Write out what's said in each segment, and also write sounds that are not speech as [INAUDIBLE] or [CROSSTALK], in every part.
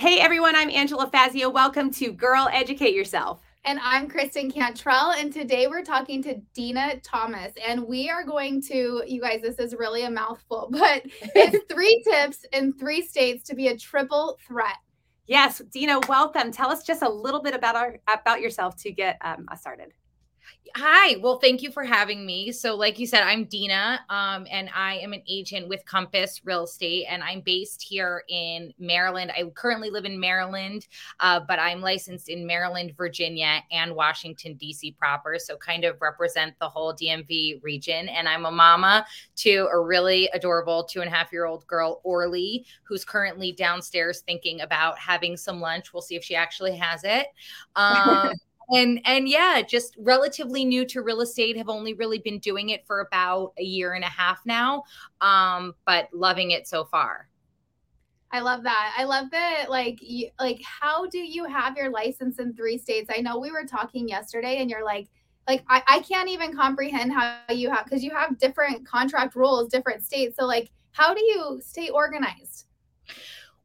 Hey everyone, I'm Angela Fazio. Welcome to Girl Educate Yourself. And I'm Kristen Cantrell, and today we're talking to Dina Thomas. And we are going to, you guys, this is really a mouthful, [LAUGHS] but it's [LAUGHS] three tips in three states to be a triple threat. Yes, Dina, welcome. Tell us just a little bit about our about yourself to get um, us started. Hi. Well, thank you for having me. So, like you said, I'm Dina, um, and I am an agent with Compass Real Estate, and I'm based here in Maryland. I currently live in Maryland, uh, but I'm licensed in Maryland, Virginia, and Washington, D.C. proper. So, kind of represent the whole DMV region. And I'm a mama to a really adorable two and a half year old girl, Orly, who's currently downstairs thinking about having some lunch. We'll see if she actually has it. [LAUGHS] Um, and and yeah just relatively new to real estate have only really been doing it for about a year and a half now um but loving it so far I love that. I love that. Like, you, like, how do you have your license in three states? I know we were talking yesterday, and you're like, like, I, I can't even comprehend how you have because you have different contract rules, different states. So, like, how do you stay organized?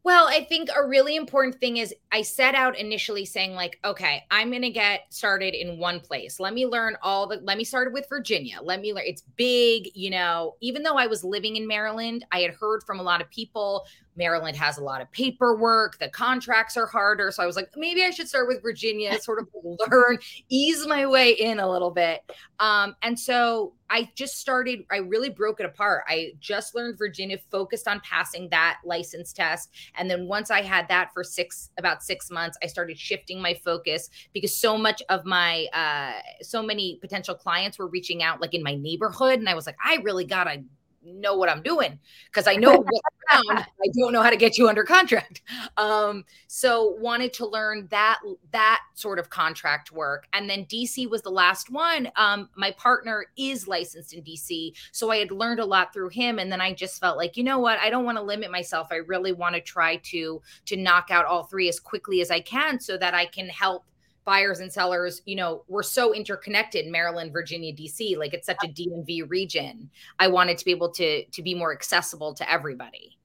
Well, I think a really important thing is I set out initially saying, like, okay, I'm going to get started in one place. Let me learn all the, let me start with Virginia. Let me learn, it's big, you know, even though I was living in Maryland, I had heard from a lot of people Maryland has a lot of paperwork, the contracts are harder. So I was like, maybe I should start with Virginia, [LAUGHS] sort of learn, ease my way in a little bit. Um, and so I just started, I really broke it apart. I just learned Virginia, focused on passing that license test. And then once I had that for six, about six months, I started shifting my focus because so much of my, uh, so many potential clients were reaching out like in my neighborhood. And I was like, I really got to know what I'm doing because I [LAUGHS] know what's around. I don't know how to get you under contract. [LAUGHS] Um, so wanted to learn that that sort of contract work. And then DC was the last one. Um, my partner is licensed in DC, so I had learned a lot through him. And then I just felt like, you know what, I don't want to limit myself. I really want to try to to knock out all three as quickly as I can so that I can help buyers and sellers, you know, we're so interconnected, Maryland, Virginia, DC, like it's such a DMV region. I wanted to be able to to be more accessible to everybody.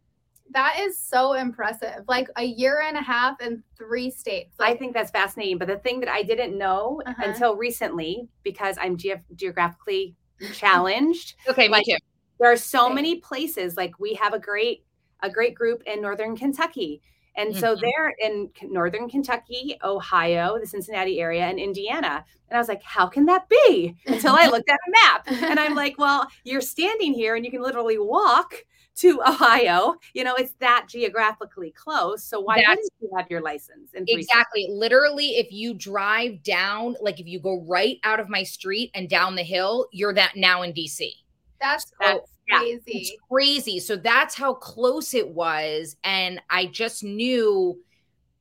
That is so impressive. Like a year and a half in three states. Like- I think that's fascinating. But the thing that I didn't know uh-huh. until recently, because I'm ge- geographically challenged. [LAUGHS] okay, like, me too. There are so okay. many places. Like we have a great a great group in Northern Kentucky and mm-hmm. so they're in northern Kentucky, Ohio, the Cincinnati area, and Indiana. And I was like, how can that be? Until I looked at a map. And I'm like, well, you're standing here and you can literally walk to Ohio. You know, it's that geographically close. So why That's, didn't you have your license? exactly. States? Literally, if you drive down, like if you go right out of my street and down the hill, you're that now in DC. That's, so, that's crazy. Yeah, it's crazy. So that's how close it was. And I just knew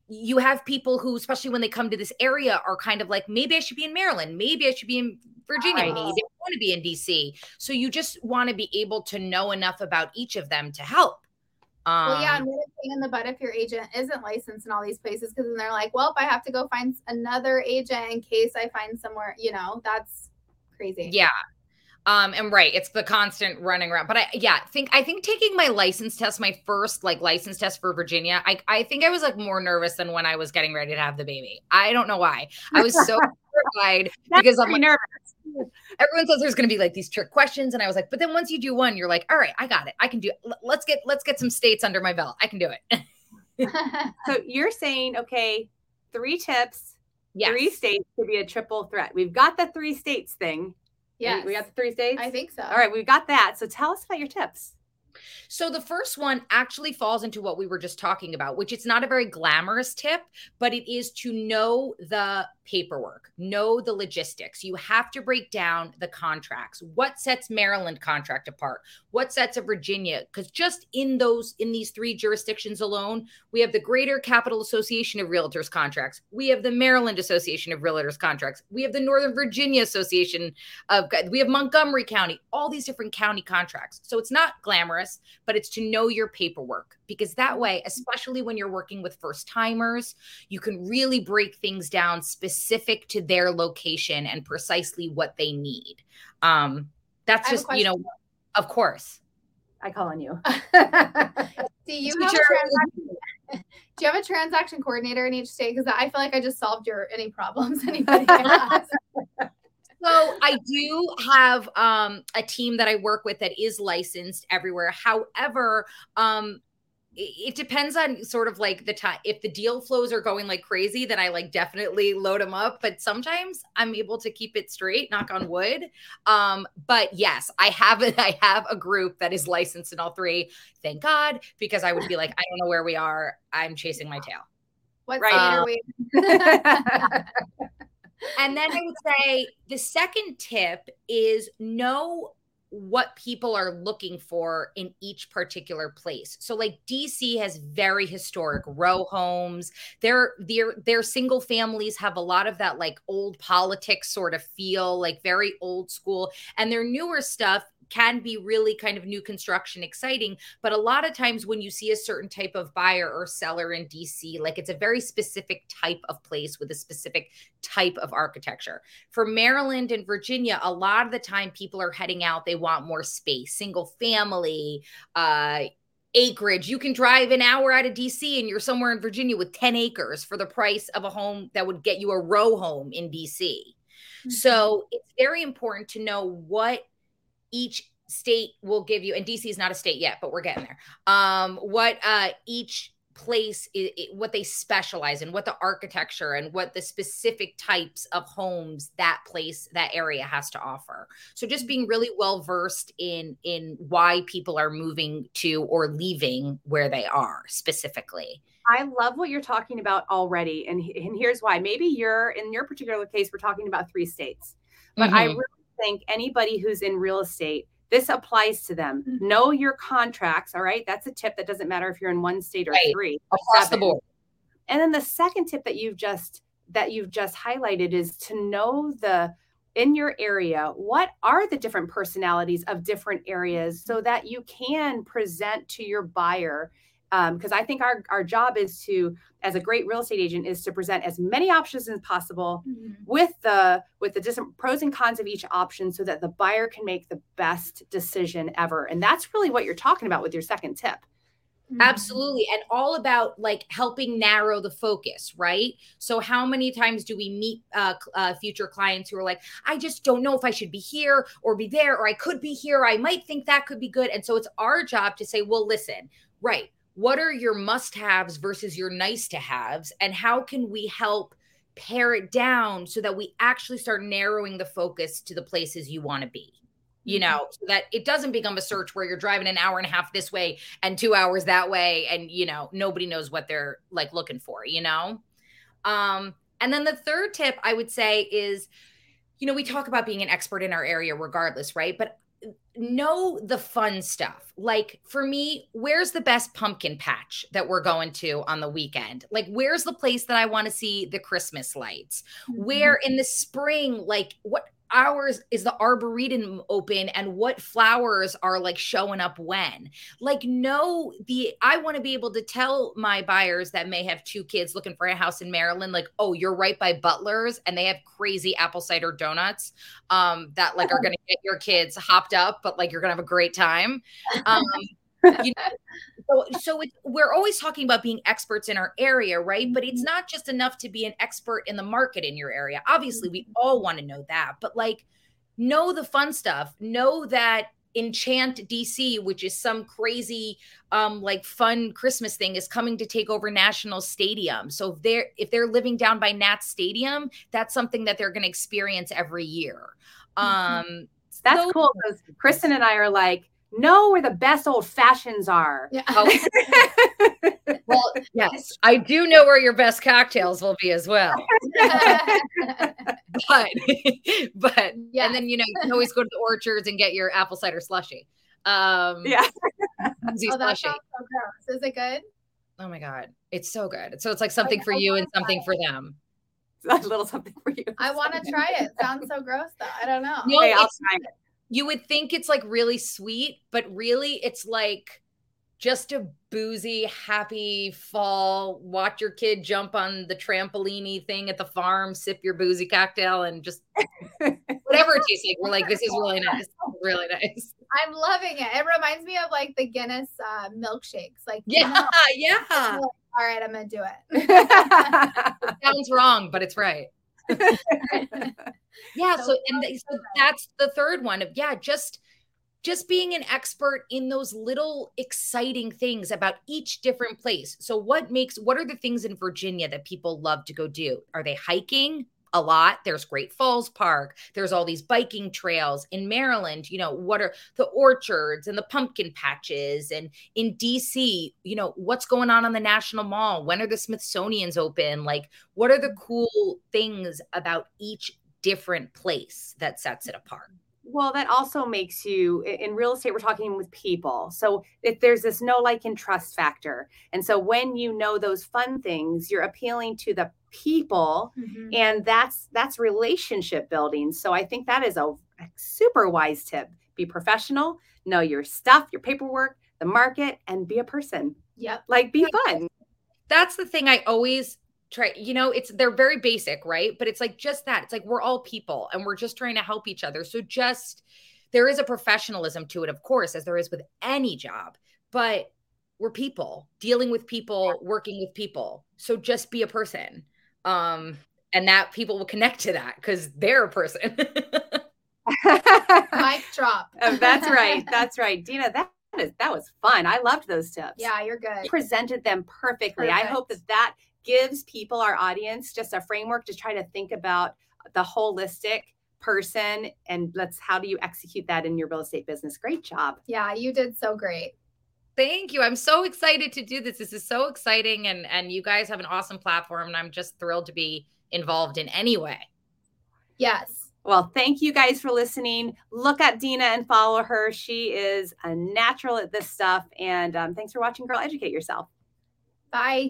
you have people who, especially when they come to this area, are kind of like, maybe I should be in Maryland, maybe I should be in Virginia, maybe I want to be in DC. So you just want to be able to know enough about each of them to help. Um, well, yeah, and what a pain in the butt if your agent isn't licensed in all these places because then they're like, well, if I have to go find another agent in case I find somewhere, you know, that's crazy. Yeah. Um, and right, it's the constant running around. But I yeah, think I think taking my license test, my first like license test for Virginia, I I think I was like more nervous than when I was getting ready to have the baby. I don't know why. I was so [LAUGHS] terrified because I'm like, nervous. Everyone says there's going to be like these trick questions, and I was like, but then once you do one, you're like, all right, I got it. I can do it. Let's get let's get some states under my belt. I can do it. [LAUGHS] [LAUGHS] so you're saying, okay, three tips, yes. three states to be a triple threat. We've got the three states thing. Yeah. We got the three states? I think so. All right, we got that. So tell us about your tips. So the first one actually falls into what we were just talking about, which it's not a very glamorous tip, but it is to know the paperwork, know the logistics. You have to break down the contracts. What sets Maryland contract apart? What sets a Virginia? Because just in those, in these three jurisdictions alone, we have the Greater Capital Association of Realtors contracts. We have the Maryland Association of Realtors contracts. We have the Northern Virginia Association of, we have Montgomery County, all these different county contracts. So it's not glamorous, but it's to know your paperwork because that way, especially when you're working with first timers, you can really break things down specific to their location and precisely what they need. Um, that's just, you know, of course. I call on you. [LAUGHS] do you have Do you have a transaction coordinator in each state? Because I feel like I just solved your any problems anybody [LAUGHS] has. So I do have um, a team that I work with that is licensed everywhere. However, um, it depends on sort of like the time if the deal flows are going like crazy then i like definitely load them up. But sometimes i'm able to keep it straight knock on wood. Um but yes i have it [LAUGHS] i have a group that is licensed in all three. Thank god because i would be like i don't know where we are. I'm chasing my tail. What right. are we [LAUGHS] [LAUGHS] and then i would say the second tip is know what people are looking for in each particular place. So like DC has very historic row homes. Their their their single families have a lot of that like old politics sort of feel, like very old school. And their newer stuff can be really kind of new construction exciting. But a lot of times when you see a certain type of buyer or seller in DC, like it's a very specific type of place with a specific type of architecture. For Maryland and Virginia, a lot of the time people are heading out, they want more space, single family, uh, acreage. You can drive an hour out of DC and you're somewhere in Virginia with 10 acres for the price of a home that would get you a row home in DC. Mm-hmm. So it's very important to know what each state will give you and dc is not a state yet but we're getting there um what uh each place is, what they specialize in what the architecture and what the specific types of homes that place that area has to offer so just being really well versed in in why people are moving to or leaving where they are specifically I love what you're talking about already. And, and here's why. Maybe you're in your particular case, we're talking about three states. But mm-hmm. I really think anybody who's in real estate, this applies to them. Mm-hmm. Know your contracts. All right. That's a tip that doesn't matter if you're in one state or right. three. Across seven. the board. And then the second tip that you've just that you've just highlighted is to know the in your area what are the different personalities of different areas so that you can present to your buyer because um, I think our, our job is to, as a great real estate agent, is to present as many options as possible mm-hmm. with the with the different pros and cons of each option, so that the buyer can make the best decision ever. And that's really what you're talking about with your second tip. Mm-hmm. Absolutely. And all about like helping narrow the focus, right? So, how many times do we meet uh, uh, future clients who are like, I just don't know if I should be here or be there, or I could be here, I might think that could be good. And so, it's our job to say, well, listen, right, what are your must haves versus your nice to haves and how can we help pare it down so that we actually start narrowing the focus to the places you want to be? You mm-hmm. know so that it doesn't become a search where you're driving an hour and a half this way and two hours that way and you know nobody knows what they're like looking for you know? Um and then the third tip i would say is you know we talk about being an expert in our area regardless right? But know the fun stuff. Like for me, where's the best pumpkin patch that we're going to on the weekend? Like where's the place that I want to see the Christmas lights? Mm-hmm. Where in the spring like what hours is the arboretum open and what flowers are like showing up when? Like no the i want to be able to tell my buyers that may have two kids looking for a house in maryland like oh you're right by Butler's and they have crazy apple cider donuts um that like are gonna get your kids hopped up but like you're gonna have a great time. Um you know, so, so it, we're always talking about being experts in our area, right? But it's mm-hmm. not just enough to be an expert in the market in your area. Obviously, we mm-hmm. all want to know that, but like, know the fun stuff. Know that Enchant DC, which is some crazy, um, like fun Christmas thing, is coming to take over National Stadium. So if they're if they're living down by Nat Stadium, that's something that they're going to experience every year. Mm-hmm. Um, that's so- cool because Kristen and I are like know where the best old fashions are. Yeah. Oh. [LAUGHS] well, yes, I do know where your best cocktails will be as well. [LAUGHS] but, but, yeah. and then you know you can always go to the orchards and get your apple cider slushy. Um, yeah. oh, that sounds so gross. Is it good? Oh my god, it's so good. So it's like something I, for I you and something for them. [LAUGHS] A little something for you. I want to try it. Sounds so gross though. I don't know. No, hey, I'll try it you would think it's like really sweet, but really it's like just a boozy, happy fall. Watch your kid jump on the trampoline thing at the farm, sip your boozy cocktail, and just [LAUGHS] whatever it tastes like. We're like, this is really [LAUGHS] nice, really nice. I'm loving it. It reminds me of like the Guinness uh, milkshakes. Like yeah, you know, yeah. All right, I'm gonna do it. it sounds wrong, but it's right. [LAUGHS] yeah. So, so and so that's the third one of yeah, just just being an expert in those little exciting things about each different place. So what makes what are the things in Virginia that people love to go do? Are they hiking? A lot. There's Great Falls Park. There's all these biking trails in Maryland. You know, what are the orchards and the pumpkin patches? And in DC, you know, what's going on on the National Mall? When are the Smithsonian's open? Like, what are the cool things about each different place that sets it mm-hmm. apart? Well, that also makes you in real estate, we're talking with people. So if there's this know like and trust factor. And so when you know those fun things, you're appealing to the people mm-hmm. and that's that's relationship building. So I think that is a, a super wise tip. Be professional, know your stuff, your paperwork, the market, and be a person. Yep. Like be fun. That's the thing I always try you know it's they're very basic right? But it's like just that it's like we're all people and we're just trying to help each other. So just there is a professionalism to it of course as there is with any job but we're people dealing with people working with people. So just be a person um and that people will connect to that because they're a person. [LAUGHS] Mic drop. Oh, that's right [LAUGHS] that's right. Dina that is that was fun. I loved those tips. Yeah you're good. You presented them perfectly. Perfect. i hope that that gives people, our audience, just a framework to try to think about the holistic person and let's how do you execute that in your real estate business? Great job. Yeah you did so great. Thank you. I'm so excited to do this. This is so exciting and and you guys have an awesome platform and i'm just thrilled to be involved in any way. Yes. Well thank you guys for listening. Look at dina and follow her. She is a natural at this stuff and um, thanks for watching girl educate yourself. Bye